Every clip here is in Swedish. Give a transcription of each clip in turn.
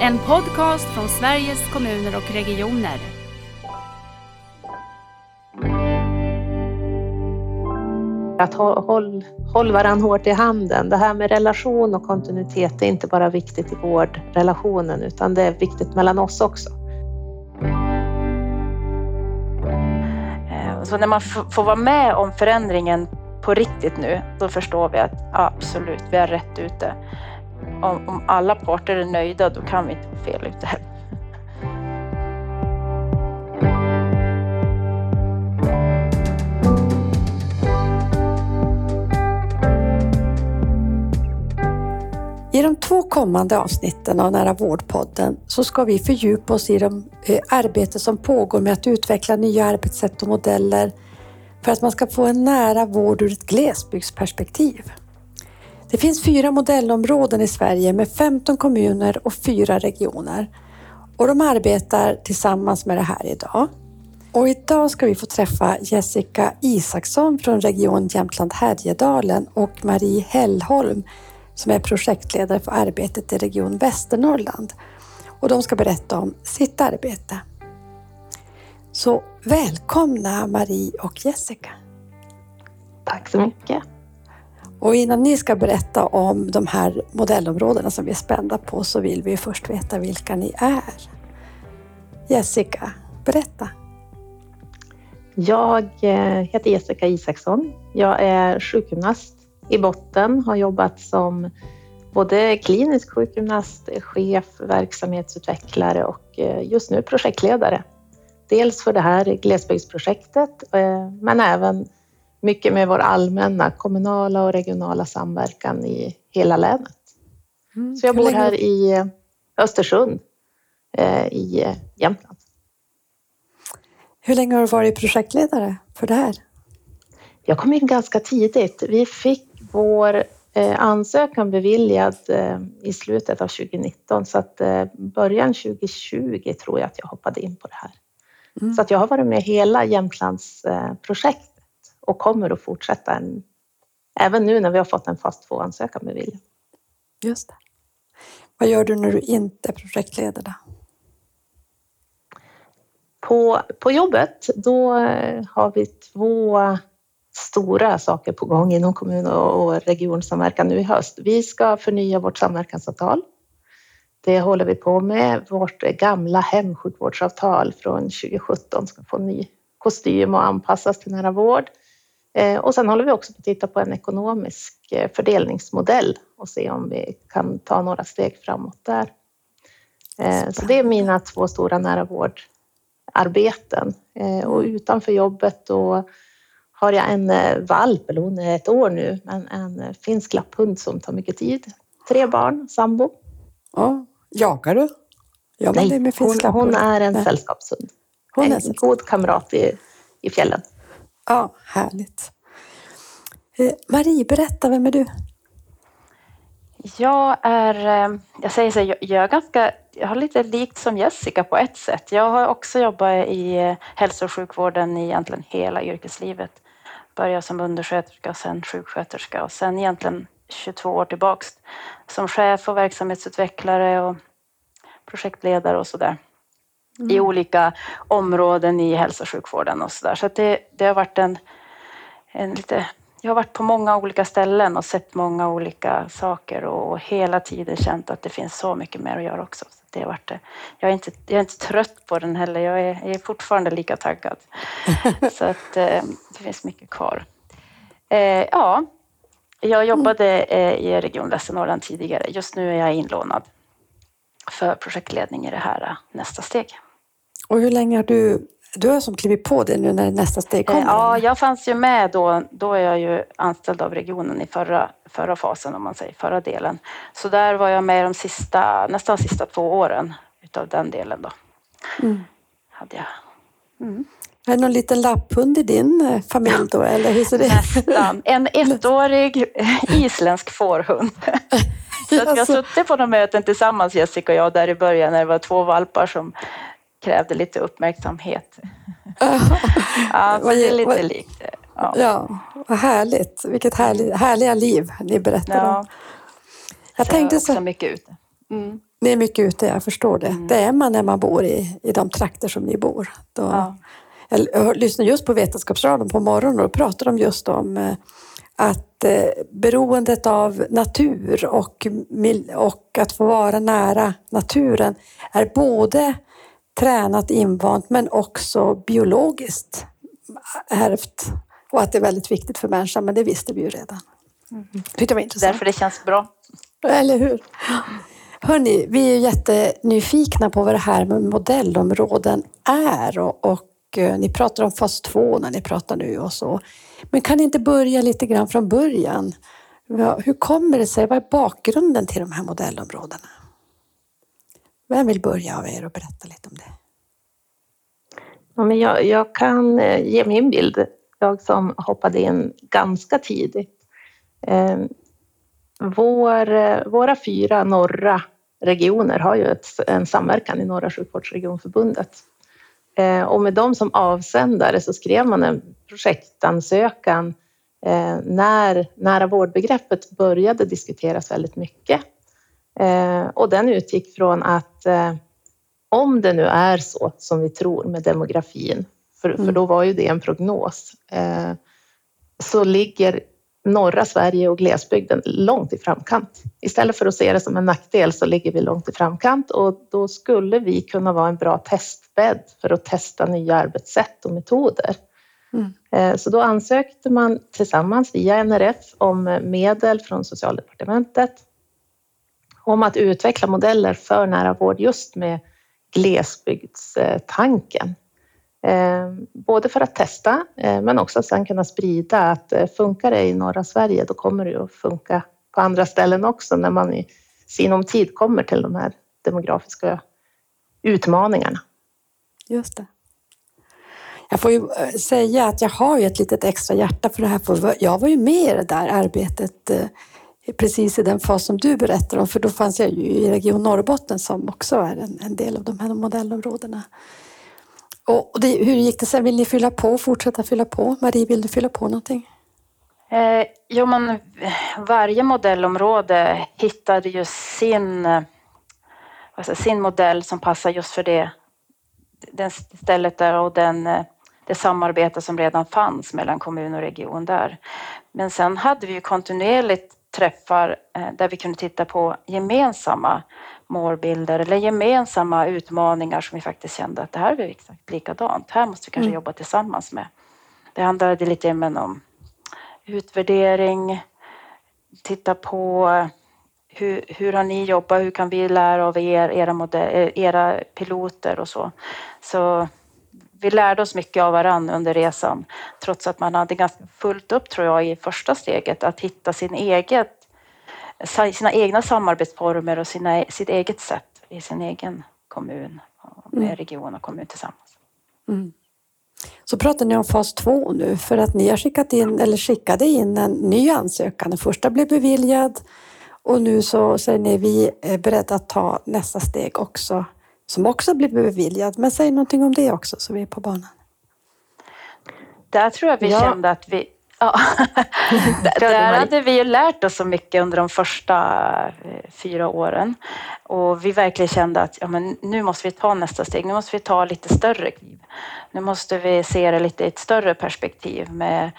En podcast från Sveriges kommuner och regioner. Att håll, håll varandra hårt i handen. Det här med relation och kontinuitet är inte bara viktigt i vårdrelationen utan det är viktigt mellan oss också. Eh, så när man får vara med om förändringen på riktigt nu, då förstår vi att absolut, vi är rätt ute. Om, om alla parter är nöjda, då kan vi inte vara fel ute heller. I de två kommande avsnitten av Nära vårdpodden så ska vi fördjupa oss i de eh, arbete som pågår med att utveckla nya arbetssätt och modeller för att man ska få en nära vård ur ett glesbygdsperspektiv. Det finns fyra modellområden i Sverige med 15 kommuner och fyra regioner och de arbetar tillsammans med det här idag. Och idag ska vi få träffa Jessica Isaksson från Region Jämtland Härjedalen och Marie Hellholm som är projektledare för arbetet i Region Västernorrland. Och de ska berätta om sitt arbete. Så välkomna Marie och Jessica. Tack så mycket. Och innan ni ska berätta om de här modellområdena som vi är spända på så vill vi först veta vilka ni är. Jessica, berätta. Jag eh, heter Jessica Isaksson. Jag är sjukgymnast i botten, har jobbat som både klinisk sjukgymnast, chef, verksamhetsutvecklare och eh, just nu projektledare. Dels för det här glesbygdsprojektet, eh, men även mycket med vår allmänna kommunala och regionala samverkan i hela länet. Mm. Så jag bor här i Östersund i Jämtland. Hur länge har du varit projektledare för det här? Jag kom in ganska tidigt. Vi fick vår eh, ansökan beviljad eh, i slutet av 2019 så att eh, början 2020 tror jag att jag hoppade in på det här. Mm. Så att jag har varit med hela Jämtlandsprojektet och kommer att fortsätta en, även nu när vi har fått en fast 2-ansökan beviljad. Just det. Vad gör du när du inte är projektledare? På, på jobbet, då har vi två stora saker på gång inom kommun och regionsamverkan nu i höst. Vi ska förnya vårt samverkansavtal. Det håller vi på med. Vårt gamla hemsjukvårdsavtal från 2017 ska få ny kostym och anpassas till nära vård. Eh, och sen håller vi också på att titta på en ekonomisk eh, fördelningsmodell och se om vi kan ta några steg framåt där. Eh, så det är mina två stora nära vårdarbeten. Och utanför jobbet och har jag en valp, eller hon är ett år nu, men en finsk lapphund som tar mycket tid. Tre barn, sambo. Ja, jagar du? Gör Nej, med hon, hon, är en Nej. sällskapshund. Hon är en god kamrat i, i fjällen. Ja, härligt. Eh, Marie, berätta, vem är du? Jag är, eh, jag säger så, jag är ganska, jag har lite likt som Jessica på ett sätt. Jag har också jobbat i eh, hälso och sjukvården i egentligen hela yrkeslivet började som undersköterska, och sen sjuksköterska och sen egentligen 22 år tillbaks som chef och verksamhetsutvecklare och projektledare och sådär. Mm. I olika områden i hälso och sjukvården och. Så, så det, det har varit en, en lite jag har varit på många olika ställen och sett många olika saker och hela tiden känt att det finns så mycket mer att göra också. Så det har varit, jag, är inte, jag är inte trött på den heller, jag är, jag är fortfarande lika taggad. så att eh, det finns mycket kvar. Eh, ja, jag jobbade eh, i Region Västernorrland tidigare. Just nu är jag inlånad för projektledning i det här nästa steg. Och hur länge har du du har som klivit på det nu när nästa steg kommer? Ja, jag fanns ju med då. Då är jag ju anställd av regionen i förra, förra fasen, om man säger, förra delen. Så där var jag med de sista, nästan sista två åren utav den delen då. Mm. Hade jag. Mm. Är det någon liten lapphund i din eh, familj då, eller hur ser det Nästan. En ettårig isländsk fårhund. Så att vi har suttit på de möten tillsammans, Jessica och jag, där i början när det var två valpar som krävde lite uppmärksamhet. ja, så det är lite likt. Ja. ja, vad härligt. Vilket härlig, härliga liv ni berättar ja. om. Jag så tänkte så... mycket ute. Mm. Ni är mycket ute, jag förstår det. Mm. Det är man när man bor i, i de trakter som ni bor. Då, ja. Jag, lyssnade just på Vetenskapsradion på morgonen och pratade de just om eh, att eh, beroendet av natur och, och att få vara nära naturen är både tränat, invant men också biologiskt ärvt. Och att det är väldigt viktigt för människan, men det visste vi ju redan. Mm. Det var intressant. Därför det känns bra. Eller hur? Hörni, vi är jättenyfikna på vad det här med modellområden är och, och eh, ni pratar om fas 2 när ni pratar nu och så. Men kan ni inte börja lite grann från början? Hur kommer det sig? Vad är bakgrunden till de här modellområdena? Vem vill börja av er och berätta lite om det? Ja, men jag, jag kan eh, ge min bild, jag som hoppade in ganska tidigt. Ehm, eh, vår, våra fyra norra regioner har ju ett, en samverkan i Norra sjukvårdsregionförbundet. Ehm, och med dem som avsändare så skrev man en projektansökan eh, när nära vårdbegreppet började diskuteras väldigt mycket. Och den utgick från att om det nu är så som vi tror med demografin, för, för mm. då var ju det en prognos, eh, så ligger norra Sverige och glesbygden långt i framkant. Istället för att se det som en nackdel så ligger vi långt i framkant och då skulle vi kunna vara en bra testbädd för att testa nya arbetssätt och metoder. Mm. Eh, så då ansökte man tillsammans via NRF om medel från Socialdepartementet om att utveckla modeller för nära vård just med glesbygdstanken. Eh, både för att testa, eh, men också sen kunna sprida att eh, funkar det i norra Sverige, då kommer det att funka på andra ställen också när man i sinom tid kommer till de här demografiska utmaningarna. Just det. Jag får ju säga att jag har ju ett litet extra hjärta för det här, för jag var ju med i det där arbetet precis i den fas som du berättar om, för då fanns jag ju i Region Norrbotten som också är en, en del av de här modellområdena. Och det, hur gick det sen? Vill ni fylla på, fortsätta fylla på? Marie, vill du fylla på någonting? Eh, jo, men varje modellområde hittade ju sin, alltså sin modell som passar just för det, det stället där och den, eh, det samarbete som redan fanns mellan kommun och region där. Men sen hade vi ju kontinuerligt träffar eh, där vi kunde titta på gemensamma målbilder eller gemensamma utmaningar som vi faktiskt kände att det här är exakt likadant. Här måste vi kanske mm. jobba tillsammans med. Det handlade lite om utvärdering, titta på hur, hur har ni jobbat? Hur kan vi lära av er, era, modell, era piloter och så. Så vi lärde oss mycket av varann under resan, trots att man hade ganska fullt upp tror jag i första steget att hitta sin eget, sina egna samarbetsformer och sina, sitt eget sätt i sin egen kommun, med mm. region och kommun tillsammans. Mm. Så pratar ni om fas två nu för att ni har skickat in, eller skickade in en ny ansökan. Den första blev beviljad och nu så säger ni vi är beredda att ta nästa steg också som också blev beviljad. Men säg någonting om det också så vi är på banan. Där tror jag vi ja. kände att vi Ja. där hade vi ju lärt oss så mycket under de första eh, fyra åren och vi verkligen kände att ja, men nu måste vi ta nästa steg. Nu måste vi ta lite större kliv. Nu måste vi se det lite i ett större perspektiv med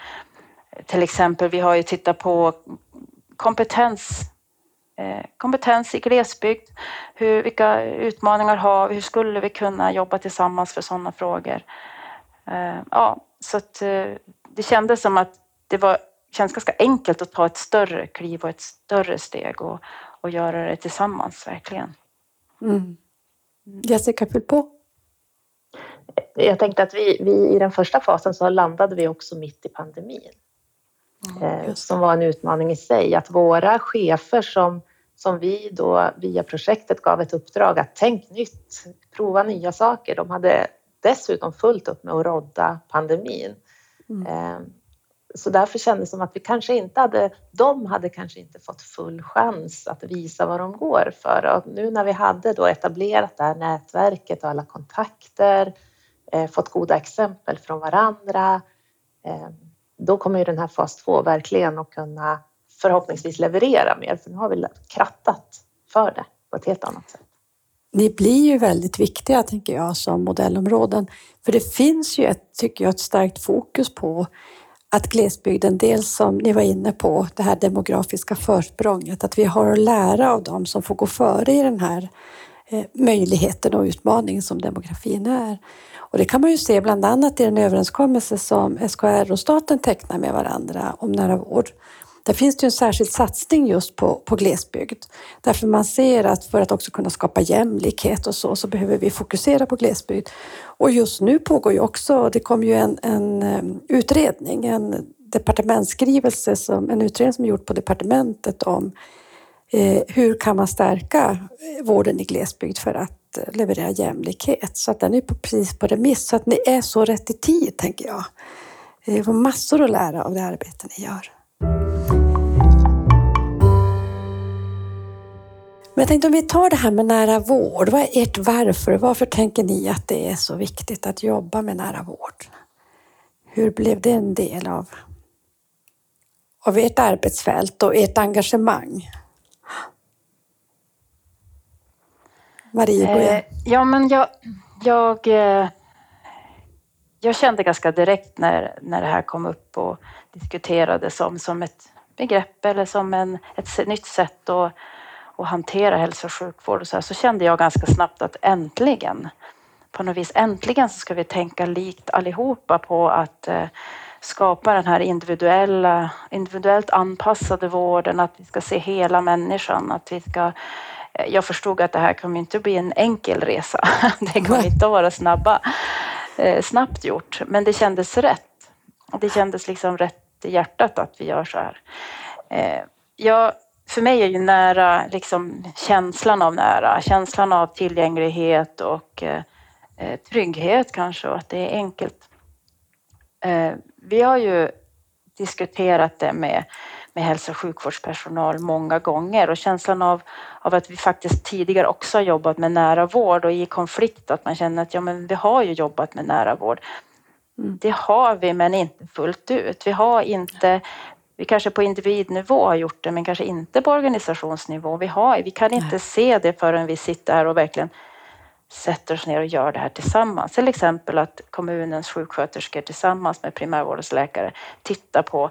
till exempel, vi har ju tittat på kompetens kompetens i glesbygd. Hur, vilka utmaningar har vi? Hur skulle vi kunna jobba tillsammans för sådana frågor? Eh, ja, så att eh, det kändes som att det var, känns ganska enkelt att ta ett större kliv och ett större steg och, och göra det tillsammans, verkligen. Mm. Jessica, fyll på. Jag tänkte att vi, vi i den första fasen så landade vi också mitt i pandemin. Mm, som var en utmaning i sig. Att våra chefer som som vi då via projektet gav ett uppdrag att tänk nytt, prova nya saker. De hade dessutom fullt upp med att rodda pandemin. Mm. Ehm, så därför kändes det som att vi kanske inte hade, de hade kanske inte fått full chans att visa vad de går för. Och nu när vi hade då etablerat det här nätverket och alla kontakter, eh, fått goda exempel från varandra, ehm, då kommer ju den här fas 2 verkligen att kunna förhoppningsvis leverera mer, för nu har vi krattat för det. på ett helt annat sätt. Ni blir ju väldigt viktiga, tänker jag, som modellområden. För det finns ju, ett, tycker jag, ett starkt fokus på att glesbygden, dels som ni var inne på, det här demografiska försprånget, att vi har att lära av dem som får gå före i den här eh, möjligheten och utmaningen som demografin är. Och det kan man ju se bland annat i den överenskommelse som SKR och staten tecknar med varandra om nära vård. Där finns det en särskild satsning just på, på glesbygd. Därför man ser att för att också kunna skapa jämlikhet och så, så behöver vi fokusera på glesbygd. Och just nu pågår ju också, det kom ju en, en eh, utredning, en departementsskrivelse, som, en utredning som är gjord på departementet om eh, hur kan man stärka eh, vården i glesbygd för att eh, leverera jämlikhet. Så att den är precis på remiss, så att ni är så rätt i tid, tänker jag. Vi får massor att lära av det arbete ni gör. Men jag tänkte om vi tar det här med nära vård. Vad är ert varför? Varför tänker ni att det är så viktigt att jobba med nära vård? Hur blev det en del av, av ert arbetsfält och ert engagemang? Marie, börja. Eh, ja, men jag, jag, eh, jag kände ganska direkt när, när det här kom upp och diskuterades som, som ett begrepp eller som en, ett nytt sätt att, att hantera hälso och sjukvård och så, här, så kände jag ganska snabbt att äntligen, på något vis äntligen så ska vi tänka likt allihopa på att eh, skapa den här individuella, individuellt anpassade vården, att vi ska se hela människan, att vi ska eh, jag förstod att det här kommer inte bli en enkel resa. Det kommer inte att vara snabba, eh, snabbt gjort, men det kändes rätt. Det kändes liksom rätt i hjärtat att vi gör så här. Jag, för mig är ju nära liksom känslan av nära, känslan av tillgänglighet och eh, eh, trygghet kanske och att det är enkelt. Eh, vi har ju diskuterat det med, med hälso och sjukvårdspersonal många gånger och känslan av, av att vi faktiskt tidigare också har jobbat med nära vård och i konflikt att man känner att ja, men vi har ju jobbat med nära vård. Mm. Det har vi, men inte fullt ut. Vi har inte vi kanske på individnivå har gjort det, men kanske inte på organisationsnivå. Vi, har, vi kan inte Nej. se det förrän vi sitter här och verkligen sätter oss ner och gör det här tillsammans. Till exempel att kommunens sjuksköterskor tillsammans med primärvårdens läkare tittar på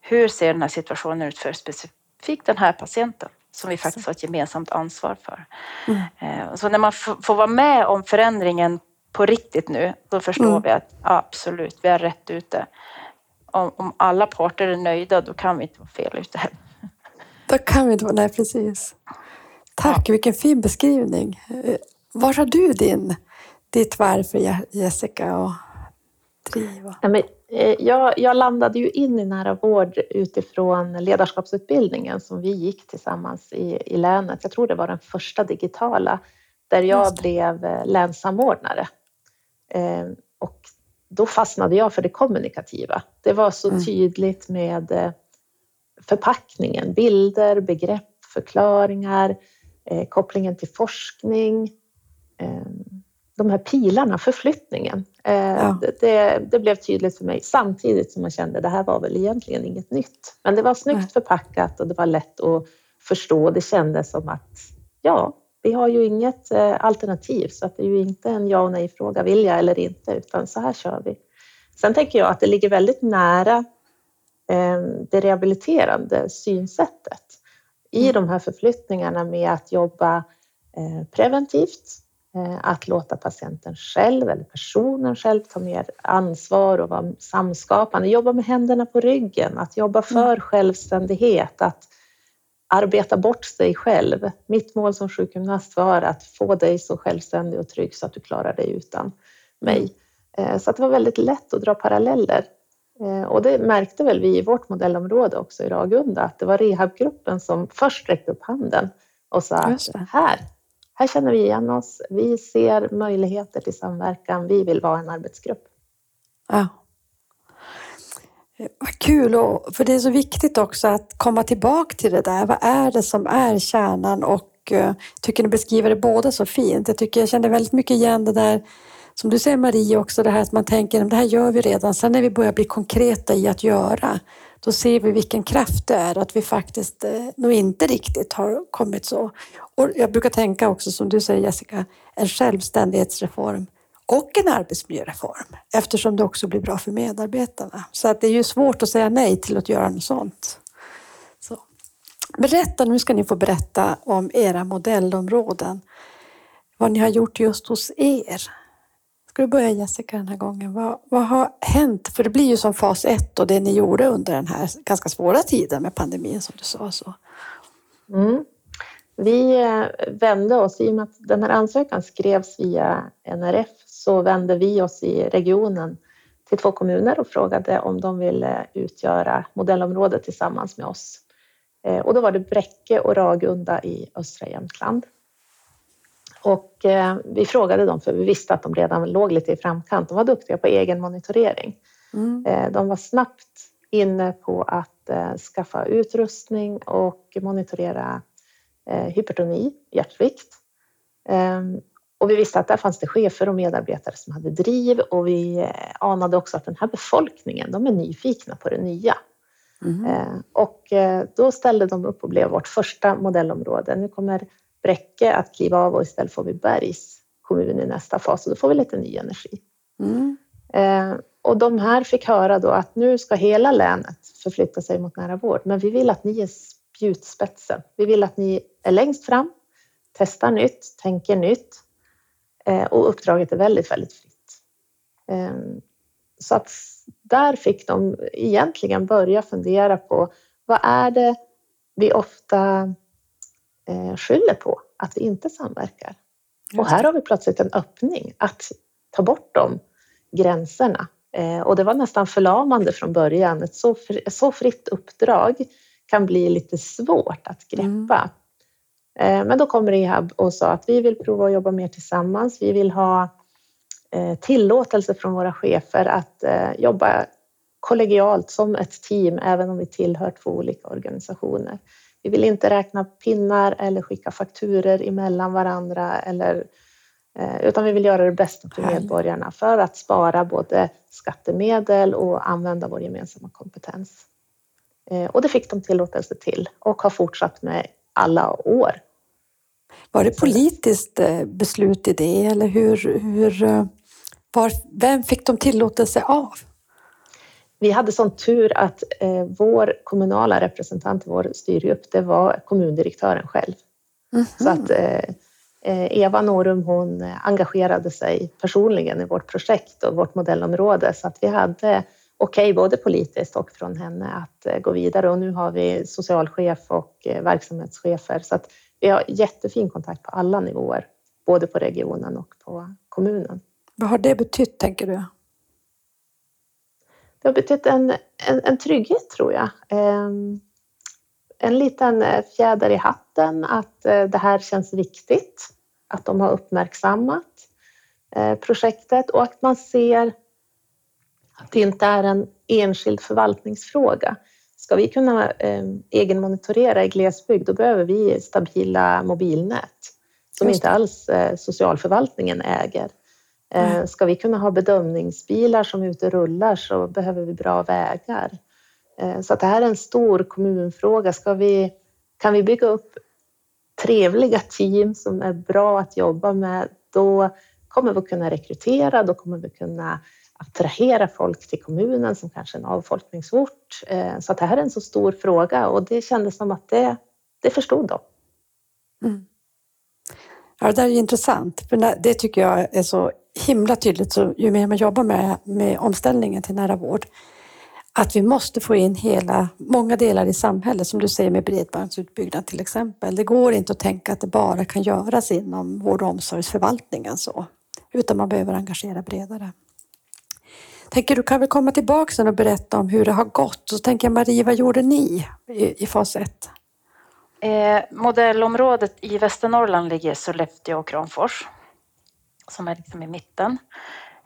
hur ser den här situationen ut för specifikt den här patienten som vi faktiskt har ett gemensamt ansvar för. Mm. Eh, så när man får vara med om förändringen på riktigt nu, då förstår mm. vi att absolut, vi är rätt ute. Om, om, alla parter är nöjda, då kan vi inte vara fel ute heller. Då kan vi inte vara, nej precis. Tack, ja. vilken fin beskrivning. Var har du din, ditt varför Jessica och driva? Ja, men, eh, jag, jag landade ju in i nära vård utifrån ledarskapsutbildningen som vi gick tillsammans i, i länet. Jag tror det var den första digitala där jag blev eh, länssamordnare. Eh, och då fastnade jag för det kommunikativa. Det var så mm. tydligt med eh, förpackningen, bilder, begrepp, förklaringar, eh, kopplingen till forskning. De här pilarna, förflyttningen. Ja. Det, det, blev tydligt för mig samtidigt som man kände det här var väl egentligen inget nytt. Men det var snyggt Nej. förpackat och det var lätt att förstå. Det kändes som att ja, vi har ju inget eh, alternativ så att det är ju inte en ja och nej fråga, vill jag eller inte, utan så här kör vi. Sen tänker jag att det ligger väldigt nära eh, det rehabiliterande synsättet i mm. de här förflyttningarna med att jobba eh, preventivt, att låta patienten själv eller personen själv ta mer ansvar och vara samskapande, jobba med händerna på ryggen, att jobba för mm. självständighet, att arbeta bort sig själv. Mitt mål som sjukgymnast var att få dig så självständig och trygg så att du klarar dig utan mig. Eh, så att det var väldigt lätt att dra paralleller. Eh, och det märkte väl vi i vårt modellområde också i Ragunda, att det var rehabgruppen som först räckte upp handen och sa att här, här känner vi igen oss, vi ser möjligheter till samverkan, vi vill vara en arbetsgrupp. Ja. Vad kul, och, för det är så viktigt också att komma tillbaka till det där. Vad är det som är kärnan? Och jag tycker ni beskriver det båda så fint. Jag tycker jag känner väldigt mycket igen det där som du säger Marie också, det här att man tänker att det här gör vi redan. Sen när vi börjar bli konkreta i att göra, då ser vi vilken kraft det är att vi faktiskt eh, nog inte riktigt har kommit så. Och jag brukar tänka också som du säger Jessica, en självständighetsreform och en arbetsmiljöreform eftersom det också blir bra för medarbetarna. Så att det är ju svårt att säga nej till att göra något sånt. Så. Berätta, nu ska ni få berätta om era modellområden. Vad ni har gjort just hos er. Ska du börja Jessica den här gången? Vad, vad har hänt? För det blir ju som fas ett och det ni gjorde under den här ganska svåra tiden med pandemin som du sa. Så. Mm. Vi eh, vände oss, i och med att den här ansökan skrevs via NRF, så vände vi oss i regionen till två kommuner och frågade om de ville utgöra modellområde tillsammans med oss. Eh, och då var det Bräcke och Ragunda i östra Jämtland. Och eh, vi frågade dem, för vi visste att de redan låg lite i framkant. De var duktiga på egen monitorering. Mm. De var snabbt inne på att skaffa utrustning och monitorera eh, hypertoni, hjärtsvikt. Och vi visste att där fanns det chefer och medarbetare som hade driv och vi eh, anade också att den här befolkningen, de är nyfikna på det nya. Mm. Och eh, då ställde de upp och blev vårt första modellområde. Nu kommer Bräcke att kliva av och istället får vi Bergs kommun i nästa fas och då får vi lite ny energi. Mm. Och de här fick höra då att nu ska hela länet förflytta sig mot nära vård, men vi vill att ni är spjutspetsen. Vi vill att ni är längst fram, testar nytt, tänker nytt och uppdraget är väldigt, väldigt fritt. Ehm, så att där fick de egentligen börja fundera på vad är det vi ofta eh, skyller på att vi inte samverkar? Och här har vi plötsligt en öppning att ta bort de gränserna. Eh, och det var nästan förlamande från början. Ett så, så fritt uppdrag kan bli lite svårt att greppa. Mm. Men då kom Rehab och sa att vi vill prova att jobba mer tillsammans. Vi vill ha eh, tillåtelse från våra chefer att eh, jobba kollegialt som ett team, även om vi tillhör två olika organisationer. Vi vill inte räkna pinnar eller skicka fakturer emellan varandra, eller, utan vi vill göra det bästa för medborgarna för att spara både skattemedel och använda vår gemensamma kompetens. Eh, och det fick de tillåtelse till och har fortsatt med alla år. Var det politiskt eh, beslut i det eller hur, hur, eh, var, vem fick de tillåtelse av? Vi hade sån tur att eh, vår kommunala representant, vår styrgrupp, det var kommundirektören själv. Mm -hmm. Så att eh, Eva Norum, hon engagerade sig personligen i vårt projekt och vårt modellområde så att vi hade okej, både politiskt och från henne att eh, gå vidare. Och nu har vi socialchef och eh, verksamhetschefer så att vi har jättefin kontakt på alla nivåer, både på regionen och på kommunen. Vad har det betytt, tänker du? Det har betytt en, en, en trygghet, tror jag. Ehm, en liten eh, fjäder i hatten att det här känns viktigt, att de har uppmärksammat projektet och att man ser att det inte är en enskild förvaltningsfråga. Ska vi kunna eh, egenmonitorera i glesbygd, då behöver vi stabila mobilnät som inte alls eh, socialförvaltningen äger. Eh, ska vi kunna ha bedömningsbilar som ute rullar så behöver vi bra vägar. Eh, så att det här är en stor kommunfråga. Ska vi, kan vi bygga upp trevliga team som är bra att jobba med, då kommer vi kunna rekrytera, då kommer vi kunna attrahera folk till kommunen som kanske en avfolkningsort. Eh, så att det här är en så stor fråga och det kändes som att det, det förstod de. Mm. Ja, det där är intressant, för det tycker jag är så himla tydligt så ju mer man jobbar med, med omställningen till nära vård. Att vi måste få in hela, många delar i samhället, som du säger med bredbandsutbyggnad till exempel. Det går inte att tänka att det bara kan göras inom vård och omsorgsförvaltningen så, utan man behöver engagera bredare tänker du kan väl komma tillbaka sen och berätta om hur det har gått. Så tänker jag Marie, vad gjorde ni i, i fas 1? Eh, modellområdet i Västernorrland ligger Sollefteå och Kramfors som är liksom i mitten.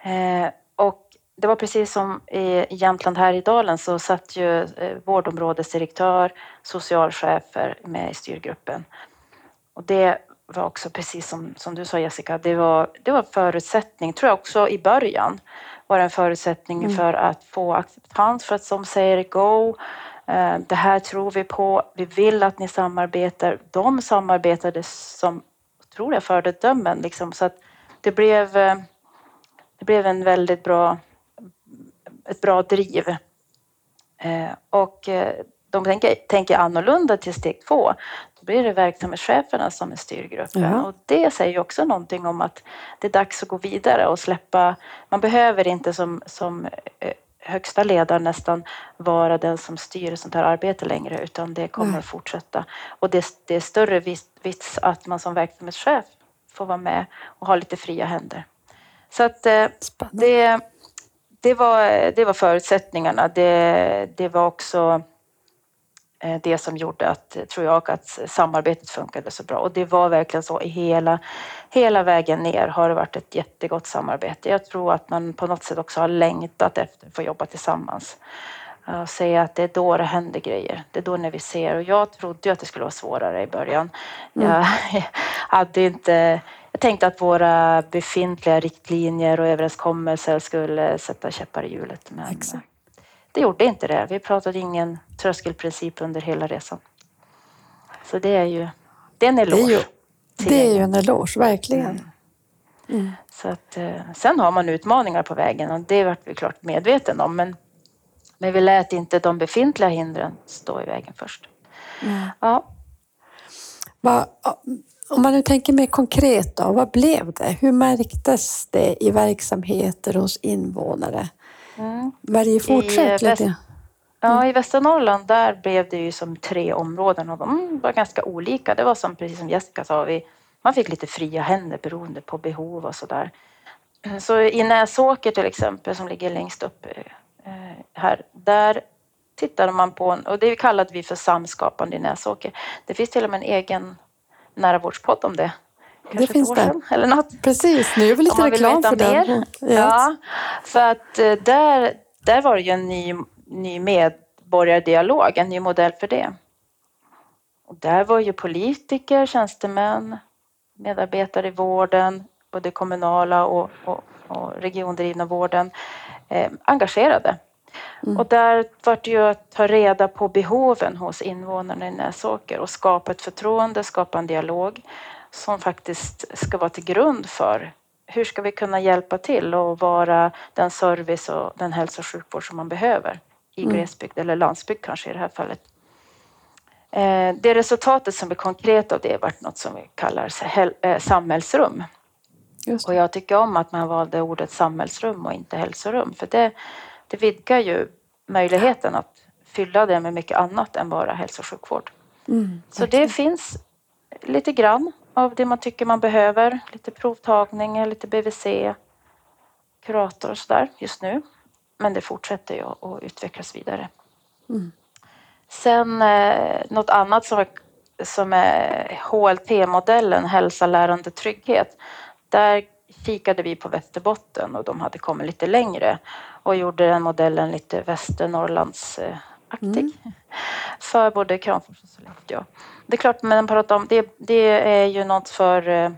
Eh, och det var precis som i Jämtland här i dalen så satt ju eh, vårdområdesdirektör, socialchefer med i styrgruppen. Och det var också precis som, som du sa Jessica, det var, det var förutsättning, tror jag också i början, var en förutsättning mm. för att få acceptans för att de säger go, eh, det här tror vi på, vi vill att ni samarbetar. De samarbetade som otroliga föredömen liksom, så att det blev, eh, det blev en väldigt bra, ett bra driv. Eh, och de tänker, tänker annorlunda till steg två. Då blir det verksamhetscheferna som är styrgruppen ja. och det säger också någonting om att det är dags att gå vidare och släppa. Man behöver inte som, som eh, högsta ledare nästan vara den som styr sånt här arbete längre utan det kommer mm. att fortsätta. Och det, det är större vits att man som verksamhetschef får vara med och ha lite fria händer. Så att eh, det, det, var, det var förutsättningarna. Det, det var också det som gjorde att, tror jag, att samarbetet funkade så bra. Och det var verkligen så i hela, hela vägen ner har det varit ett jättegott samarbete. Jag tror att man på något sätt också har längtat efter att få jobba tillsammans. Och säga att det är då det händer grejer. Det är då när vi ser. Och jag trodde ju att det skulle vara svårare i början. Mm. Jag hade inte... Jag tänkte att våra befintliga riktlinjer och överenskommelser skulle sätta käppar i hjulet. Men Exakt. Det gjorde inte det. Vi pratade ingen tröskelprincip under hela resan. Så det är ju det är en eloge. Det är ju, det är ju en eloge, verkligen. Mm. Mm. Så att, eh, sen har man utmaningar på vägen och det vart vi klart medveten om. Men, men vi lät inte de befintliga hindren stå i vägen först. Mm. Ja. Va, om man nu tänker mer konkret då, vad blev det? Hur märktes det i verksamheter hos invånare? Mm. Fortsätt I, väst, Ja, i Västernorrland där blev det ju som tre områden och de var ganska olika. Det var som precis som Jessica sa, vi, man fick lite fria händer beroende på behov och sådär. Så i Näsåker till exempel som ligger längst upp eh, här, där tittade man på, och det kallade vi för samskapande i Näsåker. Det finns till och med en egen näravårdspodd om det. Kanske det finns det. Sedan, eller något. Precis, nu är vi lite reklam för den. Ja, för att eh, där, där var det ju en ny, ny medborgardialog, en ny modell för det. Och där var ju politiker, tjänstemän, medarbetare i vården, både kommunala och, och, och regiondrivna vården, eh, engagerade. Mm. Och där var det ju att ta reda på behoven hos invånarna i Näsåker och skapa ett förtroende, skapa en dialog som faktiskt ska vara till grund för hur ska vi kunna hjälpa till och vara den service och den hälso och sjukvård som man behöver i mm. glesbygd eller landsbygd kanske i det här fallet. Eh, det resultatet som blir konkret av det varit något som vi kallar eh, samhällsrum. Och jag tycker om att man valde ordet samhällsrum och inte hälsorum för det, det vidgar ju möjligheten att fylla det med mycket annat än bara hälso och sjukvård. Mm, Så det finns lite grann av det man tycker man behöver. Lite provtagning, lite BVC, kurator och sådär just nu. Men det fortsätter ju att utvecklas vidare. Mm. Sen eh, något annat som är, som är HLT-modellen, hälsa, lärande, trygghet. Där kikade vi på Västerbotten och de hade kommit lite längre och gjorde den modellen lite Västernorrlandsaktig mm. för både Kramfors och Sollefteå det är klart, men pratar om, det, det är ju något för, eh,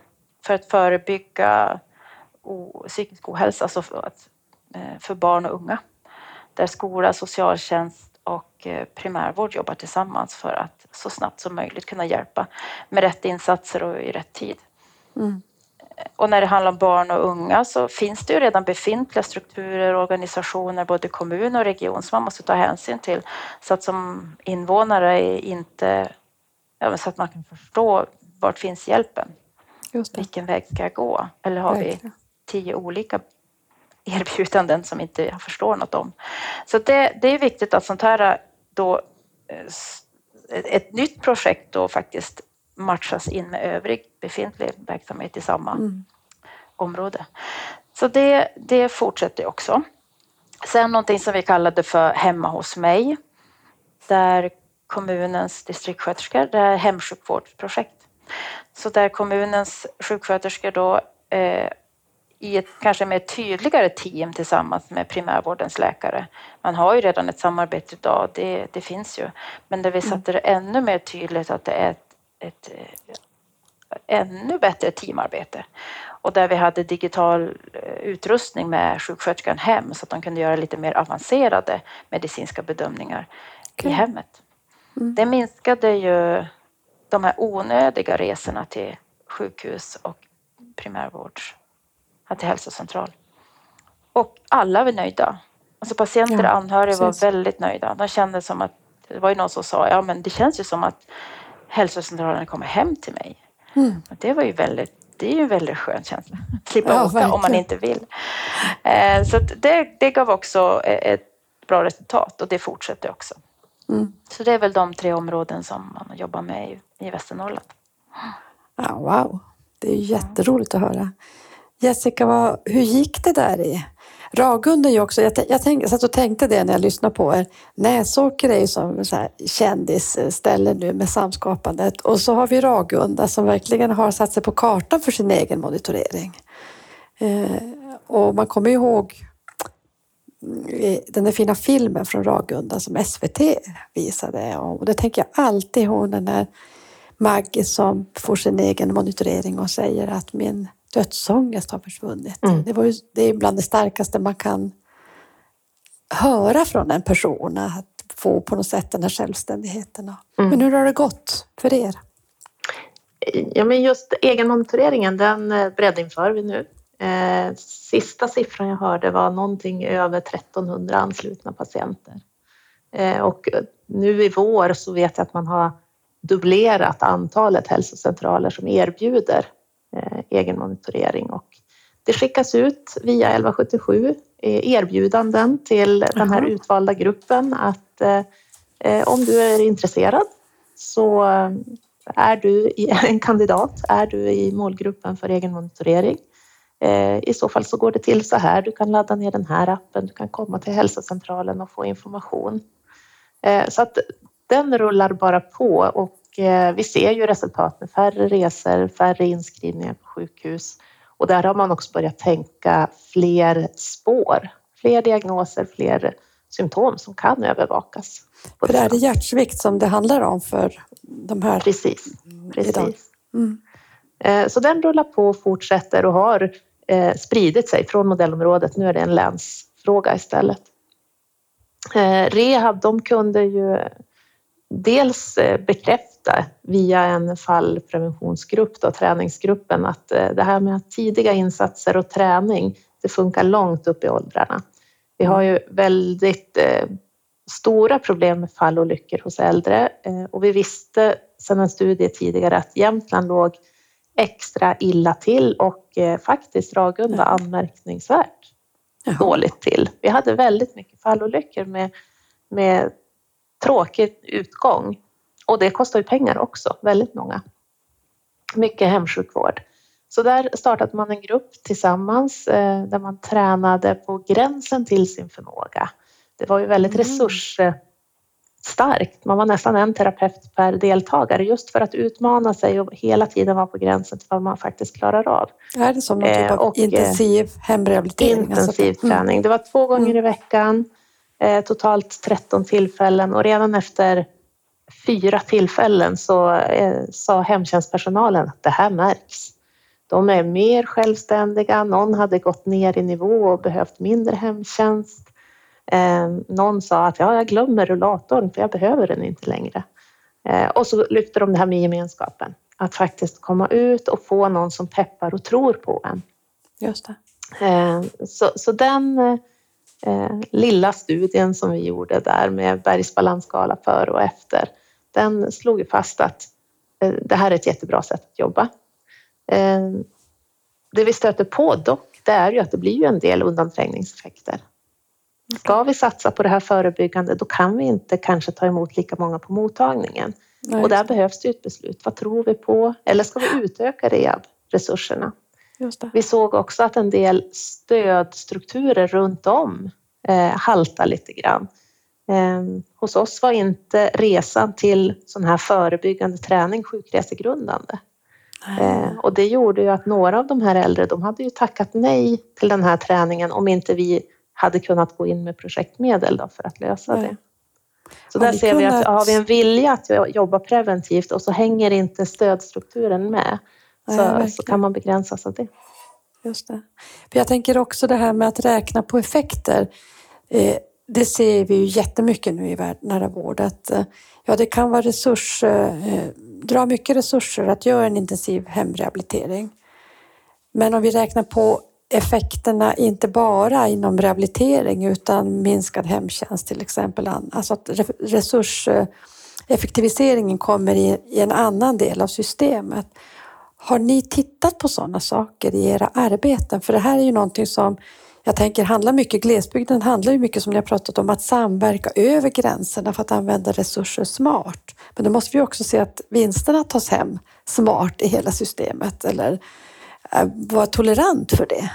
för att förebygga o, psykisk ohälsa, alltså för, att, eh, för barn och unga. Där skola, socialtjänst och eh, primärvård jobbar tillsammans för att så snabbt som möjligt kunna hjälpa med rätt insatser och i rätt tid. Mm. Och när det handlar om barn och unga så finns det ju redan befintliga strukturer och organisationer, både kommun och region, som man måste ta hänsyn till. Så att som invånare inte ja, så att man kan förstå vart finns hjälpen? Vilken väg ska jag gå? Eller har vi tio olika erbjudanden som inte jag förstår något om? Så det, det är viktigt att sånt här då eh, ett nytt projekt då faktiskt matchas in med övrig befintlig verksamhet i samma mm. område. Så det, det fortsätter också. Sen någonting som vi kallade för Hemma hos mig. Där kommunens distriktssköterskor. Det är hemsjukvårdsprojekt. Så där kommunens sjuksköterskor då eh, i ett kanske mer tydligare team tillsammans med primärvårdens läkare. Man har ju redan ett samarbete idag, det, det finns ju. Men där vi mm. satte det ännu mer tydligt att det är ett, ett, ännu bättre teamarbete och där vi hade digital eh, utrustning med sjuksköterskan hem så att de kunde göra lite mer avancerade medicinska bedömningar okay. i hemmet. Mm. Det minskade ju de här onödiga resorna till sjukhus och primärvårds, till hälsocentral. Och alla var nöjda. Alltså patienter och anhöriga var väldigt nöjda. De kände som att, det var ju någon som sa, ja men det känns ju som att hälsocentralen kommer hem till mig. Mm. Och det var ju väldigt det är ju en väldigt skön känsla. Slippa ja, åka verkligen. om man inte vill. Eh, så det, det gav också ett bra resultat och det fortsätter också. Mm. Så det är väl de tre områden som man jobbar med i, i Västernorrland. Ja, wow, det är jätteroligt att höra. Jessica, vad, hur gick det där i Ragunda är ju också, jag, jag, tänk, jag satt och tänkte det när jag lyssnade på er. Näsåker är ju som så här kändisställe nu med samskapandet och så har vi Ragunda som verkligen har satt sig på kartan för sin egen monitorering. Eh, och man kommer ihåg mm, den där fina filmen från Ragunda som SVT visade och det tänker jag alltid hon den där Maggie som får sin egen monitorering och säger att min dödsångest har försvunnit. Mm. Det, var ju, det är bland det starkaste man kan höra från en person, att få på något sätt den här självständigheten. Mm. Men hur har det gått för er? Ja, men just egenmonitoreringen, den eh, breddinför vi nu. Eh, sista siffran jag hörde var någonting över 1300 anslutna patienter. Eh, och nu i vår så vet jag att man har dubblerat antalet hälsocentraler som erbjuder egen monitorering och det skickas ut via 1177 eh, erbjudanden till den här utvalda gruppen att eh, om du är intresserad så är du en kandidat, är du i målgruppen för egen monitorering. I så fall så går det till så här, du kan ladda ner den här appen, du kan komma till hälsocentralen och få information. Så att den rullar bara på och Eh, vi ser ju resultat med färre resor, färre inskrivningar på sjukhus och där har man också börjat tänka fler spår, fler diagnoser, fler symptom som kan övervakas. För det är det hjärtsvikt som det handlar om för de här? Precis. precis. Mm. Eh, så den rullar på och fortsätter och har eh, spridit sig från modellområdet. Nu är det en länsfråga istället. Rehab, de kunde ju dels bekräfta bekräfta via en fallpreventionsgrupp, då, träningsgruppen, att eh, det här med tidiga insatser och träning, det funkar långt upp i åldrarna. Vi har ju väldigt eh, stora problem med fallolyckor hos äldre eh, och vi visste sedan en studie tidigare att Jämtland låg extra illa till och faktiskt Ragunda anmärkningsvärt Jaha. dåligt till. Vi hade väldigt mycket fallolyckor med, med tråkig utgång och det kostar ju pengar också, väldigt många. Mycket hemsjukvård. Så där startade man en grupp tillsammans eh, där man tränade på gränsen till sin förmåga. Det var ju väldigt mm. resursstarkt. Man var nästan en terapeut per deltagare just för att utmana sig och hela tiden vara på gränsen till vad man faktiskt klarar av. Är det som någon typ av och, intensiv hemrehabilitering? Intensiv alltså? träning. Det var två gånger i veckan, totalt 13 tillfällen och redan efter fyra tillfällen så eh, sa hemtjänstpersonalen att det här märks. De är mer självständiga, någon hade gått ner i nivå och behövt mindre hemtjänst. Eh, någon sa att ja, jag glömmer rullatorn för jag behöver den inte längre. Eh, och så lyfter de det här med gemenskapen, att faktiskt komma ut och få någon som peppar och tror på en. Just det. Så, så den eh, lilla studien som vi gjorde där med bergsbalansskala före och efter, den slog fast att eh, det här är ett jättebra sätt att jobba. Eh, det vi stöter på dock, det är ju att det blir ju en del undanträngningseffekter. Ska vi satsa på det här förebyggande, då kan vi inte kanske ta emot lika många på mottagningen. Nej. Och där behövs det ett beslut. Vad tror vi på? Eller ska vi utöka rehab-resurserna? Vi såg också att en del stödstrukturer runt om eh, haltar lite grann. Eh, hos oss var inte resan till sån här förebyggande träning sjukresegrundande. Eh, och det gjorde ju att några av de här äldre, de hade ju tackat nej till den här träningen om inte vi hade kunnat gå in med projektmedel då för att lösa nej. det. Så där ser vi att har vi en vilja att jobba preventivt och så hänger inte stödstrukturen med, så, så kan man begränsas av det. Just det. För jag tänker också det här med att räkna på effekter. Eh, det ser vi ju jättemycket nu i nära vård att eh, ja, det kan vara resurs, eh, dra mycket resurser att göra en intensiv hemrehabilitering. Men om vi räknar på effekterna inte bara inom rehabilitering utan minskad hemtjänst till exempel. Alltså att resurseffektiviseringen kommer i en annan del av systemet. Har ni tittat på sådana saker i era arbeten? För det här är ju någonting som jag tänker handlar mycket, glesbygden handlar ju mycket som ni har pratat om, att samverka över gränserna för att använda resurser smart. Men då måste vi också se att vinsterna tas hem smart i hela systemet eller eh, vara tolerant för det.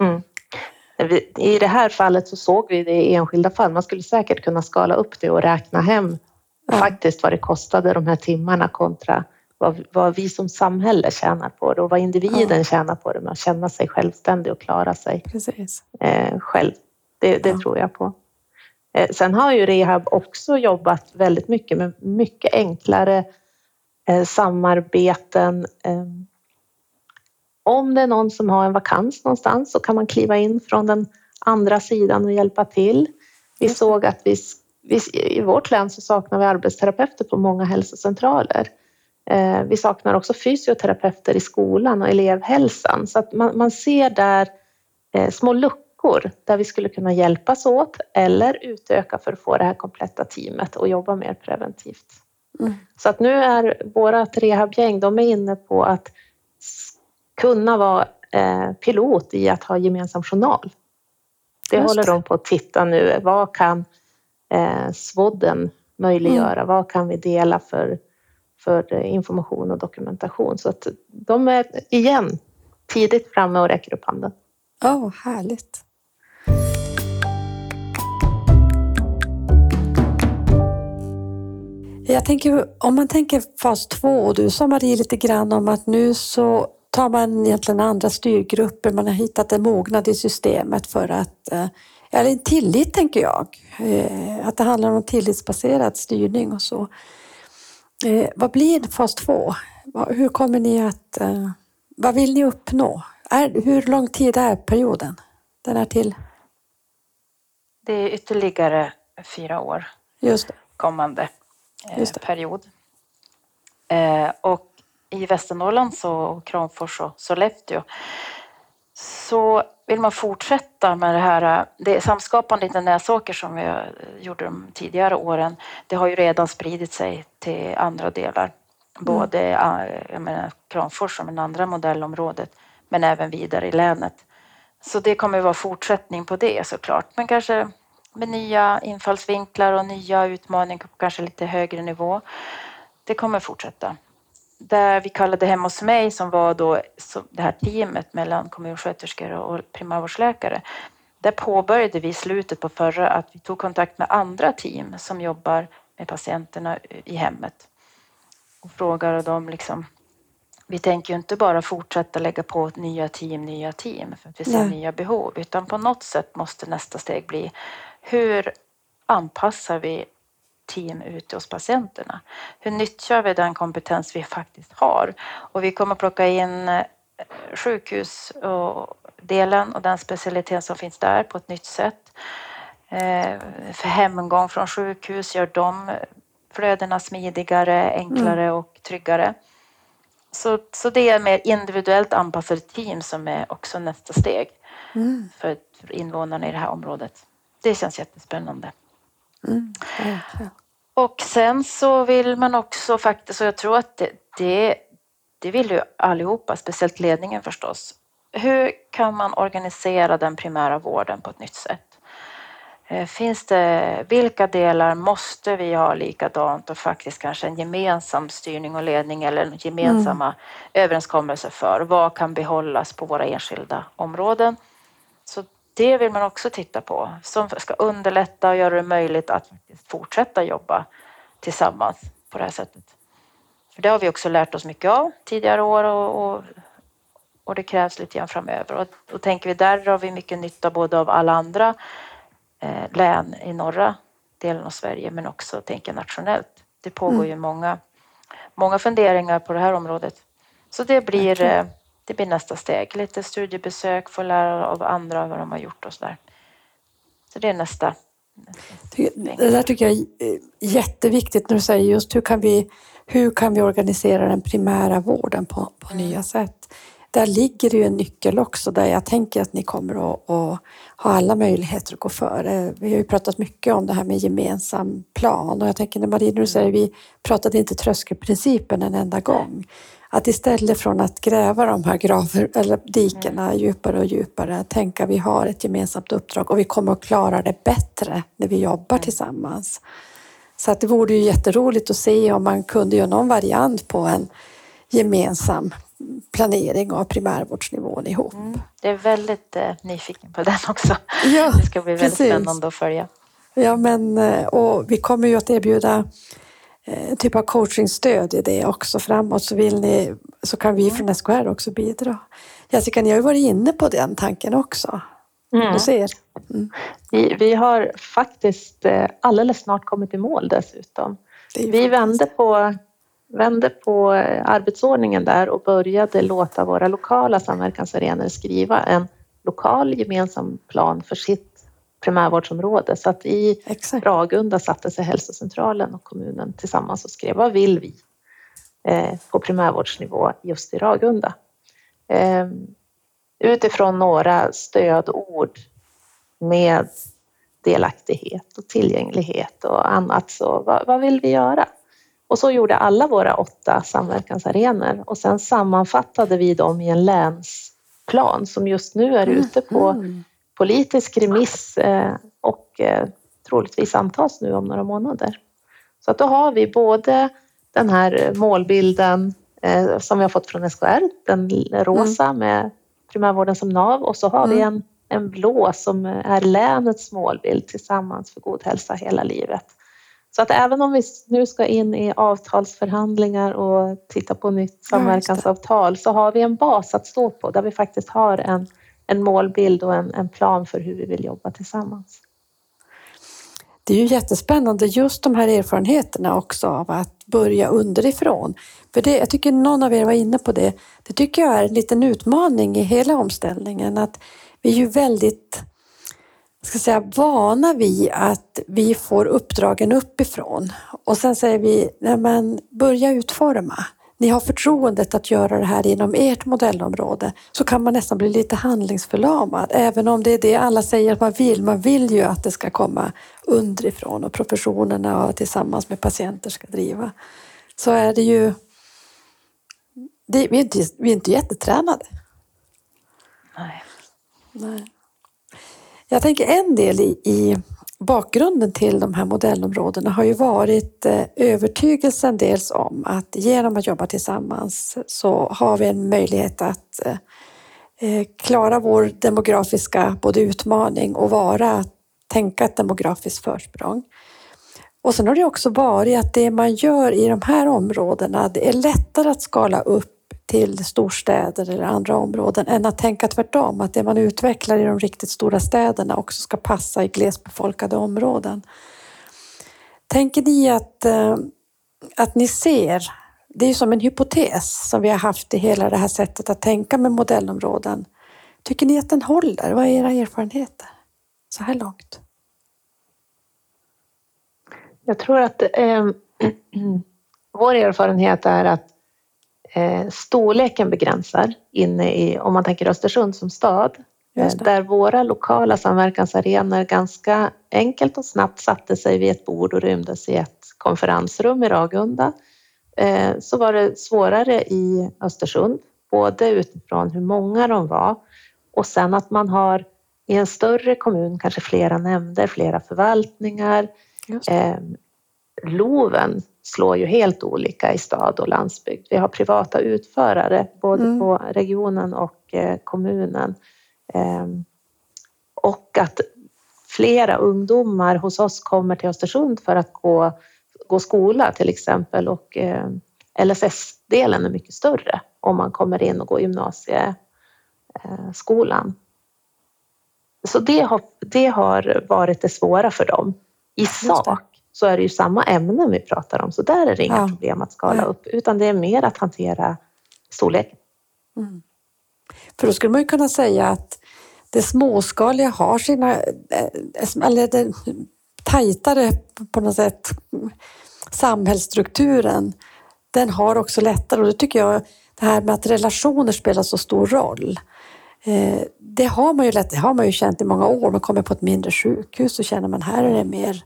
Mm. I det här fallet så såg vi det i enskilda fall. Man skulle säkert kunna skala upp det och räkna hem ja. faktiskt vad det kostade de här timmarna kontra vad, vad vi som samhälle tjänar på det och vad individen ja. tjänar på det med att känna sig självständig och klara sig eh, själv. Det, det ja. tror jag på. Eh, sen har ju Rehab också jobbat väldigt mycket med mycket enklare eh, samarbeten. Om det är någon som har en vakans någonstans så kan man kliva in från den andra sidan och hjälpa till. Vi såg att vi, vi i vårt län så saknar vi arbetsterapeuter på många hälsocentraler. Eh, vi saknar också fysioterapeuter i skolan och elevhälsan så att man, man ser där eh, små luckor där vi skulle kunna hjälpas åt eller utöka för att få det här kompletta teamet och jobba mer preventivt. Mm. Så att nu är vårat rehabgäng, de är inne på att kunna vara eh, pilot i att ha gemensam journal. Det Just håller det. de på att titta nu. Vad kan eh, möjliggöra? Mm. Vad kan vi dela för för eh, information och dokumentation. Så att de är igen tidigt framme och räcker upp handen. Åh, oh, härligt. Jag tänker, om man tänker fas två, och du sa Marie lite grann om att nu så tar man egentligen andra styrgrupper, man har hittat en mognad i systemet för att, eh, eller en tillit tänker jag, eh, att det handlar om tillitsbaserad styrning och så. Eh, vad blir fas två? Hur kommer ni att... Eh, vad vill ni uppnå? Är, hur lång tid är perioden? Den är till? Det är ytterligare fyra år Just det. kommande eh, Just det. period. Eh, och i Västernorrland, så, Kramfors och Sollefteå, så vill man fortsätta med det här, det samskapande i Näsåker som vi gjorde de tidigare åren, det har ju redan spridit sig till andra delar. Mm. Både jag menar, Kramfors som en andra modellområdet, men även vidare i länet. Så det kommer vara fortsättning på det såklart, men kanske med nya infallsvinklar och nya utmaningar på kanske lite högre nivå. Det kommer fortsätta där vi kallade Hem hos mig som var då det här teamet mellan kommunsköterskor och primärvårdsläkare. Där påbörjade vi i slutet på förra att vi tog kontakt med andra team som jobbar med patienterna i hemmet och frågade dem liksom vi tänker ju inte bara fortsätta lägga på nya team, nya team för att vi ser Nej. nya behov, utan på något sätt måste nästa steg bli hur anpassar vi team ute hos patienterna. Hur nyttjar vi den kompetens vi faktiskt har? Och vi kommer plocka in eh, sjukhusdelen och den specialitet som finns där på ett nytt sätt. Eh, för hemgång från sjukhus gör de flödena smidigare, enklare mm. och tryggare. Så, så det är mer individuellt anpassade team som är också nästa steg mm. för invånarna i det här området. Det känns jättespännande. Mm, och sen så vill man också faktiskt, och jag tror att det, det, det vill ju allihopa, speciellt ledningen förstås. Hur kan man organisera den primära vården på ett nytt sätt? Eh, finns det, vilka delar måste vi ha likadant och faktiskt kanske en gemensam styrning och ledning eller gemensamma mm. överenskommelser för? Vad kan behållas på våra enskilda områden? Det vill man också titta på som ska underlätta och göra det möjligt att fortsätta jobba tillsammans på det här sättet. För det har vi också lärt oss mycket av tidigare år och, och, och det krävs lite grann framöver. Och då tänker vi där har vi mycket nytta både av alla andra eh, län i norra delen av Sverige men också tänker nationellt. Det pågår mm. ju många, många funderingar på det här området Så det blir, eh, det blir nästa steg. Lite studiebesök, få lära av andra vad de har gjort och så där. Så det är nästa. Det där tycker jag är jätteviktigt när du säger just hur kan vi, hur kan vi organisera den primära vården på, på mm. nya sätt? Där ligger det ju en nyckel också där jag tänker att ni kommer att, att, ha alla möjligheter att gå före. Vi har ju pratat mycket om det här med gemensam plan och jag tänker när Marie, du säger vi pratade inte tröskelprincipen en enda gång. Att istället från att gräva de här graver, eller dikena mm. djupare och djupare, tänka vi har ett gemensamt uppdrag och vi kommer att klara det bättre när vi jobbar mm. tillsammans. Så att det vore ju jätteroligt att se om man kunde göra någon variant på en gemensam planering av primärvårdsnivån ihop. Mm. Jag är väldigt eh, nyfiken på den också. Ja, det ska bli väldigt precis. spännande att följa. Ja, men eh, och vi kommer ju att erbjuda eh, typ av coachingstöd i det också framåt så vill ni så kan vi från SKR också bidra. Jessica, ni har ju varit inne på den tanken också. Mm. ser. Mm. Vi, vi har faktiskt eh, alldeles snart kommit i mål dessutom. Vi vände på, vände på eh, arbetsordningen där och började låta våra lokala samverkansarenor skriva en lokal gemensam plan för sitt primärvårdsområde. Så att i Exakt. Ragunda satte sig hälsocentralen och kommunen tillsammans och skrev vad vill vi eh, på primärvårdsnivå just i Ragunda? Eh, utifrån några stödord med delaktighet och tillgänglighet och annat. Så vad, vad, vill vi göra? Och så gjorde alla våra åtta samverkansarenor och sen sammanfattade vi dem i en länsplan som just nu är ute på mm politisk remiss eh, och eh, troligtvis antas nu om några månader. Så att då har vi både den här målbilden eh, som vi har fått från SKR, den rosa mm. med primärvården som nav och så har mm. vi en, en blå som är länets målbild tillsammans för god hälsa hela livet. Så att även om vi nu ska in i avtalsförhandlingar och titta på nytt samverkansavtal så har vi en bas att stå på där vi faktiskt har en en målbild och en, en plan för hur vi vill jobba tillsammans. Det är ju jättespännande just de här erfarenheterna också av att börja underifrån. För det, jag tycker någon av er var inne på det. Det tycker jag är en liten utmaning i hela omställningen att vi är ju väldigt ska säga, vana vid att vi får uppdragen uppifrån och sen säger vi, nej men börja utforma ni har förtroendet att göra det här inom ert modellområde så kan man nästan bli lite handlingsförlamad. Även om det är det alla säger att man vill. Man vill ju att det ska komma underifrån och professionerna och tillsammans med patienter ska driva. Så är det ju... Det, vi, är inte, vi är inte jättetränade. Nej. Nej. Jag tänker en del i, i bakgrunden till de här modellområdena har ju varit eh, övertygelsen dels om att genom att jobba tillsammans så har vi en möjlighet att eh, eh, klara vår demografiska både utmaning och vara, tänka ett demografiskt försprång. Och sen har det också varit att det man gör i de här områdena, det är lättare att skala upp till storstäder eller andra områden än att tänka tvärtom, att det man utvecklar i de riktigt stora städerna också ska passa i glesbefolkade områden. Tänker ni att, eh, att ni ser, det är som en hypotes som vi har haft i hela det här sättet att tänka med modellområden. Tycker ni att den håller? Vad är era erfarenheter så här långt? Jag tror att eh, vår erfarenhet är att eh, storleken begränsar inne i, om man tänker Östersund som stad, eh, där våra lokala samverkansarenor ganska enkelt och snabbt satte sig vid ett bord och rymdes i ett konferensrum i Ragunda, eh, så var det svårare i Östersund, både utifrån hur många de var och sen att man har i en större kommun kanske flera nämnder, flera förvaltningar. Eh, LOVen slår ju helt olika i stad och landsbygd. Vi har privata utförare både mm. på regionen och eh, kommunen. Ehm, och att flera ungdomar hos oss kommer till Östersund för att gå, gå skola till exempel och eh, LSS-delen är mycket större om man kommer in och går gymnasieskolan. Så det har, det har varit det svåra för dem. I sak så är det ju samma ämnen vi pratar om, så där är det inga ja. problem att skala upp, utan det är mer att hantera storleken. Mm. För då skulle man ju kunna säga att det småskaliga har sina, eh, eller det tajtare på något sätt, samhällsstrukturen, den har också lättare och då tycker jag det här med att relationer spelar så stor roll. Eh, det har man ju lätt, det har man ju känt i många år. Man kommer på ett mindre sjukhus så känner man här är det mer,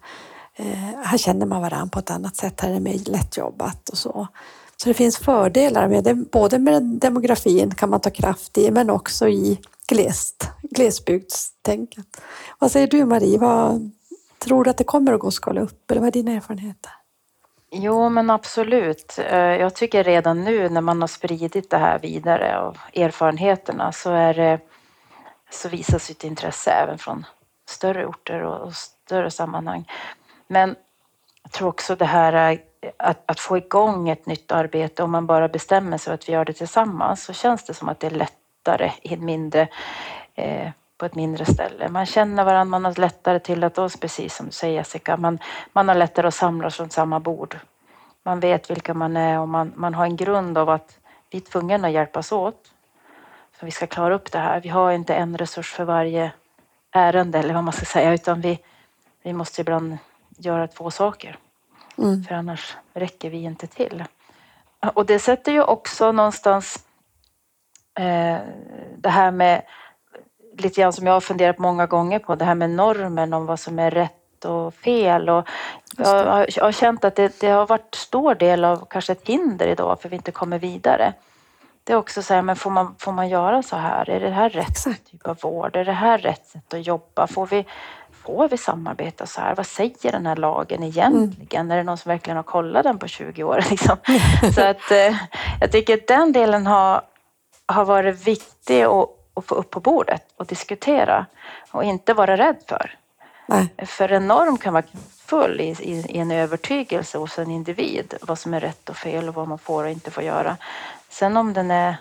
eh, här känner man varandra på ett annat sätt, här är det mer lättjobbat och så. Så det finns fördelar med det, både med demografin kan man ta kraft i, men också i glest, glesbygdstänket. Vad säger du Marie? Vad, tror du att det kommer att gå att skala upp eller vad är dina erfarenheter? Jo, men absolut. Eh, jag tycker redan nu när man har spridit det här vidare och erfarenheterna så, är det, så visas ett intresse även från större orter och större sammanhang. Men jag tror också det här eh, att, att få igång ett nytt arbete om man bara bestämmer sig för att vi gör det tillsammans så känns det som att det är lättare i ett mindre eh, på ett mindre ställe. Man känner varandra, man har lättare till att oss, precis som du säger Jessica, man, man har lättare att samlas runt samma bord. Man vet vilka man är och man, man har en grund av att vi är tvungna att hjälpas åt. Så vi ska klara upp det här. Vi har inte en resurs för varje ärende eller vad man ska säga, utan vi, vi måste ibland göra två saker. Mm. För annars räcker vi inte till. Och det sätter ju också någonstans eh, det här med lite grann som jag har funderat många gånger på, det här med normen om vad som är rätt och fel. Och jag, har, jag har känt att det, det, har varit stor del av kanske ett hinder idag för vi inte kommer vidare. Det är också så här, men får man, får man göra så här? Är det här rätt typ av vård? Är det här rätt sätt att jobba? Får vi, får vi samarbeta så här? Vad säger den här lagen egentligen? Mm. Är det någon som verkligen har kollat den på 20 år? Liksom? så att eh, jag tycker att den delen har, har varit viktig att, att få upp på bordet och diskutera och inte vara rädd för. Nej. För en norm kan vara full i, i, i, en övertygelse hos en individ vad som är rätt och fel och vad man får och inte får göra. Sen om den är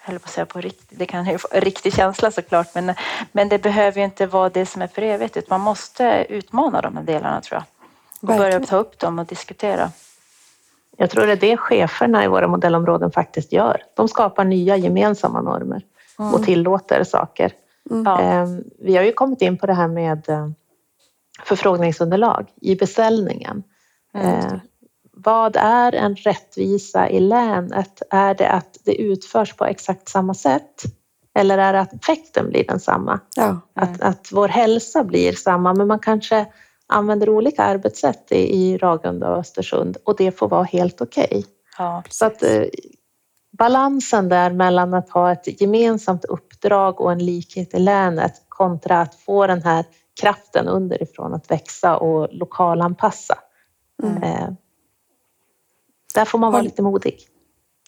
höll på att säga på riktigt, det kan ju vara riktig känsla såklart, men, men det behöver ju inte vara det som är för evigt, utan man måste utmana de här delarna tror jag. Och Verkligen. börja ta upp dem och diskutera. Jag tror det är det cheferna i våra modellområden faktiskt gör. De skapar nya gemensamma normer mm. och tillåter saker. Mm. Ehm, vi har ju kommit in på det här med eh, förfrågningsunderlag i beställningen. Mm vad är en rättvisa i länet? Är det att det utförs på exakt samma sätt? Eller är det att effekten blir densamma? Ja. Att, att vår hälsa blir samma, men man kanske använder olika arbetssätt i, i Ragunda och Östersund och det får vara helt okej. Okay. Ja, Så att eh, balansen där mellan att ha ett gemensamt uppdrag och en likhet i länet kontra att få den här kraften underifrån att växa och lokalanpassa. Mm. Eh, där får man vara lite modig.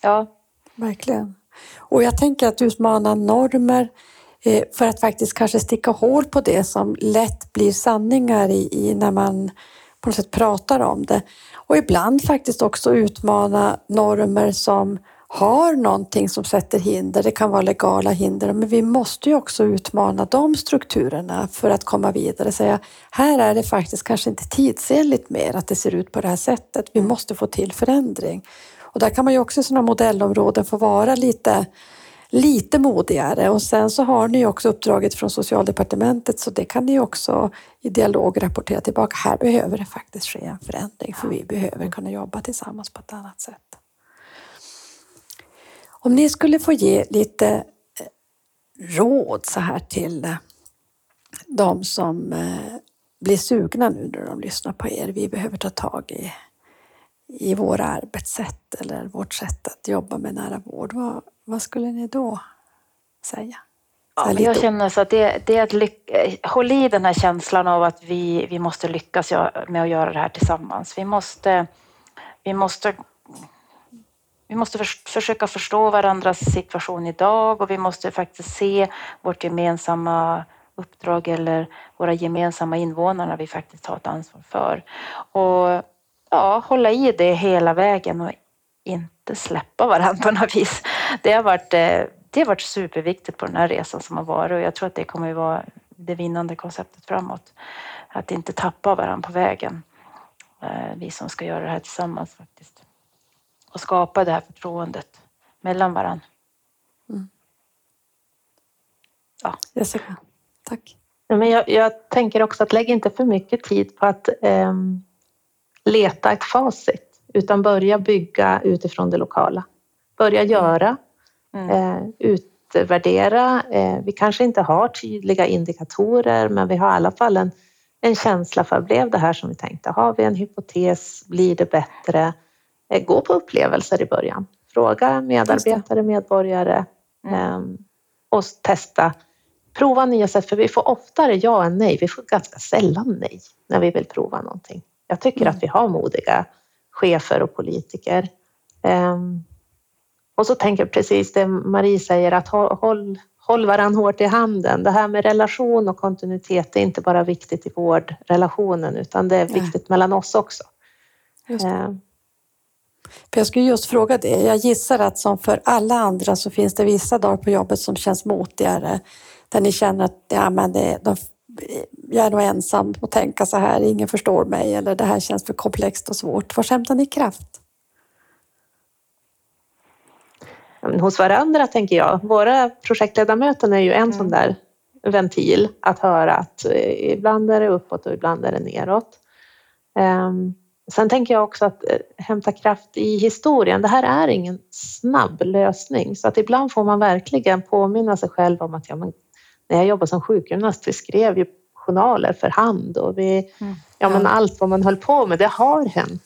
Ja, verkligen. Och jag tänker att utmana normer eh, för att faktiskt kanske sticka hål på det som lätt blir sanningar i, i, när man på något sätt pratar om det. Och ibland faktiskt också utmana normer som har någonting som sätter hinder. Det kan vara legala hinder, men vi måste ju också utmana de strukturerna för att komma vidare. Säga, här är det faktiskt kanske inte tidsenligt mer att det ser ut på det här sättet. Vi måste få till förändring. Och där kan man ju också i sådana modellområden få vara lite, lite modigare. Och sen så har ni också uppdraget från Socialdepartementet så det kan ni också i dialog rapportera tillbaka. Här behöver det faktiskt ske en förändring för vi behöver kunna jobba tillsammans på ett annat sätt. Om ni skulle få ge lite eh, råd så här till eh, de som eh, blir sugna nu när de lyssnar på er. Vi behöver ta tag i, i våra arbetssätt eller vårt sätt att jobba med nära vård. Vad, vad skulle ni då säga? Ja, jag känner så att det, det är att lycka, håll i den här känslan av att vi, vi måste lyckas med att göra det här tillsammans. Vi måste, vi måste vi måste för, försöka förstå varandras situation idag och vi måste faktiskt se vårt gemensamma uppdrag eller våra gemensamma invånare vi faktiskt har ett ansvar för. Och ja, hålla i det hela vägen och inte släppa varandra på något vis. Det har varit, eh, det har varit superviktigt på den här resan som har varit och jag tror att det kommer att vara det vinnande konceptet framåt. Att inte tappa varandra på vägen. Eh, vi som ska göra det här tillsammans faktiskt och skapa det här förtroendet mellan varandra. Ja. Jessica, tack. Men jag, jag, tänker också att lägg inte för mycket tid på att eh, leta ett facit utan börja bygga utifrån det lokala. Börja göra, mm. eh, utvärdera. Eh, vi kanske inte har tydliga indikatorer men vi har i alla fall en, en känsla för, blev det här som vi tänkte? Har vi en hypotes? Blir det bättre? Eh, gå på upplevelser i början. Fråga medarbetare, medborgare mm. Ehm, och testa prova nya sätt, för vi får oftare ja än nej. Vi får ganska sällan nej när vi vill prova någonting. Jag tycker mm. att vi har modiga chefer och politiker. Um, och så tänker jag precis det Marie säger, att håll, håll varandra hårt i handen. Det här med relation och kontinuitet är inte bara viktigt i vårdrelationen, utan det är viktigt nej. mellan oss också. För jag skulle just fråga det. Jag gissar att som för alla andra så finns det vissa dagar på jobbet som känns motigare där ni känner att ja, men det, de, jag är nog ensam och tänka så här, ingen förstår mig eller det här känns för komplext och svårt. Var hämtar ni kraft? Hos varandra tänker jag. Våra projektledamöten är ju en mm. sån där ventil att höra att eh, ibland är det uppåt och ibland är det neråt. Um, sen tänker jag också att eh, hämta kraft i historien. Det här är ingen snabb lösning så att ibland får man verkligen påminna sig själv om att ja, men när jag jobbade som sjukgymnast, vi skrev ju journaler för hand och vi, mm. ja, men allt vad man höll på med, det har hänt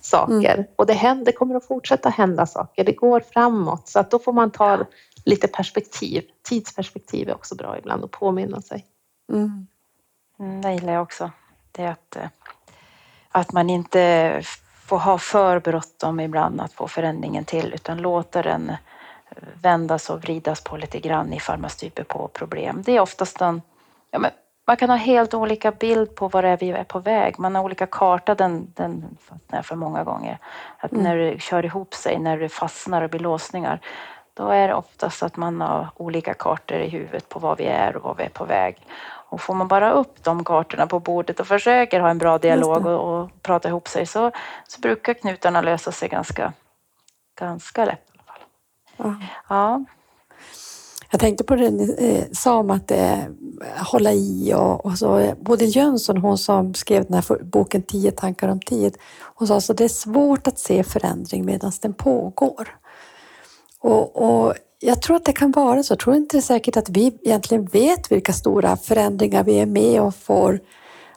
saker mm. och det, händer, det kommer att fortsätta hända saker. Det går framåt så att då får man ta lite perspektiv. Tidsperspektiv är också bra ibland att påminna sig. Mm. mm det gillar jag också. Det är att, eh, att man inte får ha för bråttom ibland att få förändringen till utan låta den vändas och vridas på lite grann ifall man stryper på problem. Det är oftast en, ja, men man kan ha helt olika bild på var det är vi är på väg. Man har olika karta, den, den fastnar för många gånger. Att mm. när det kör ihop sig, när det fastnar och blir låsningar, då är det oftast att man har olika kartor i huvudet på var vi är och var vi är på väg. Och får man bara upp de kartorna på bordet och försöker ha en bra dialog och, och prata ihop sig så, så brukar knutarna lösa sig ganska, ganska lätt. Ja. Jag tänkte på det ni eh, sa om att eh, hålla i och, och så. Både Jönsson, hon som skrev den här boken Tio tankar om tid, hon sa att det är svårt att se förändring medan den pågår. Och, och jag tror att det kan vara så. Jag tror inte det är säkert att vi egentligen vet vilka stora förändringar vi är med och får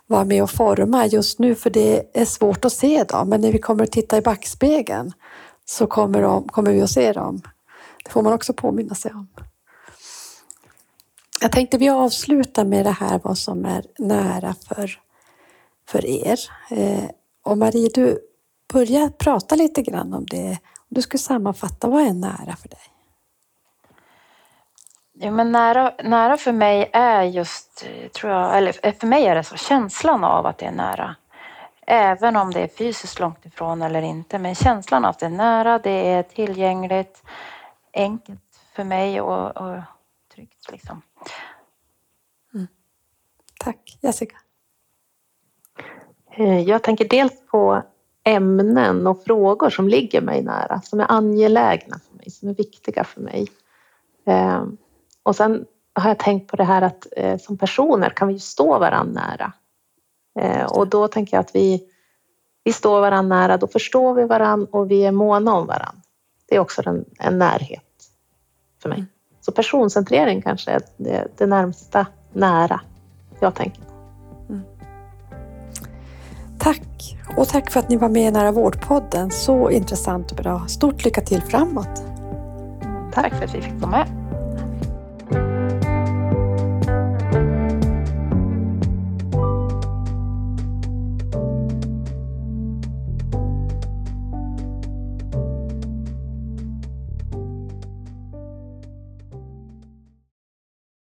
vara med och forma just nu, för det är svårt att se dem. Men när vi kommer att titta i backspegeln så kommer, de, kommer vi att se dem. Det får man också påminna sig om. Jag tänkte vi avslutar med det här vad som är nära för, för er. Eh, och Marie, du börjar prata lite grann om det. Du skulle sammanfatta, vad är nära för dig? Ja, men nära, nära för mig är just, tror jag, eller för mig är det så, känslan av att det är nära. Även om det är fysiskt långt ifrån eller inte, men känslan av att det är nära, det är tillgängligt, enkelt för mig och, och tryggt. Liksom. Mm. Tack. Jessica? Eh, jag tänker dels på ämnen och frågor som ligger mig nära, som är angelägna för mig, som är viktiga för mig. Eh, och sen har jag tänkt på det här att eh, som personer kan vi stå varandra nära. Och då tänker jag att vi, vi står varandra nära, då förstår vi varandra och vi är måna om varandra. Det är också en, en närhet för mig. Mm. Så personcentrering kanske är det, det närmsta nära jag tänker på. Mm. Tack! Och tack för att ni var med i Nära vårdpodden. Så intressant och bra. Stort lycka till framåt! Tack för att vi fick vara med.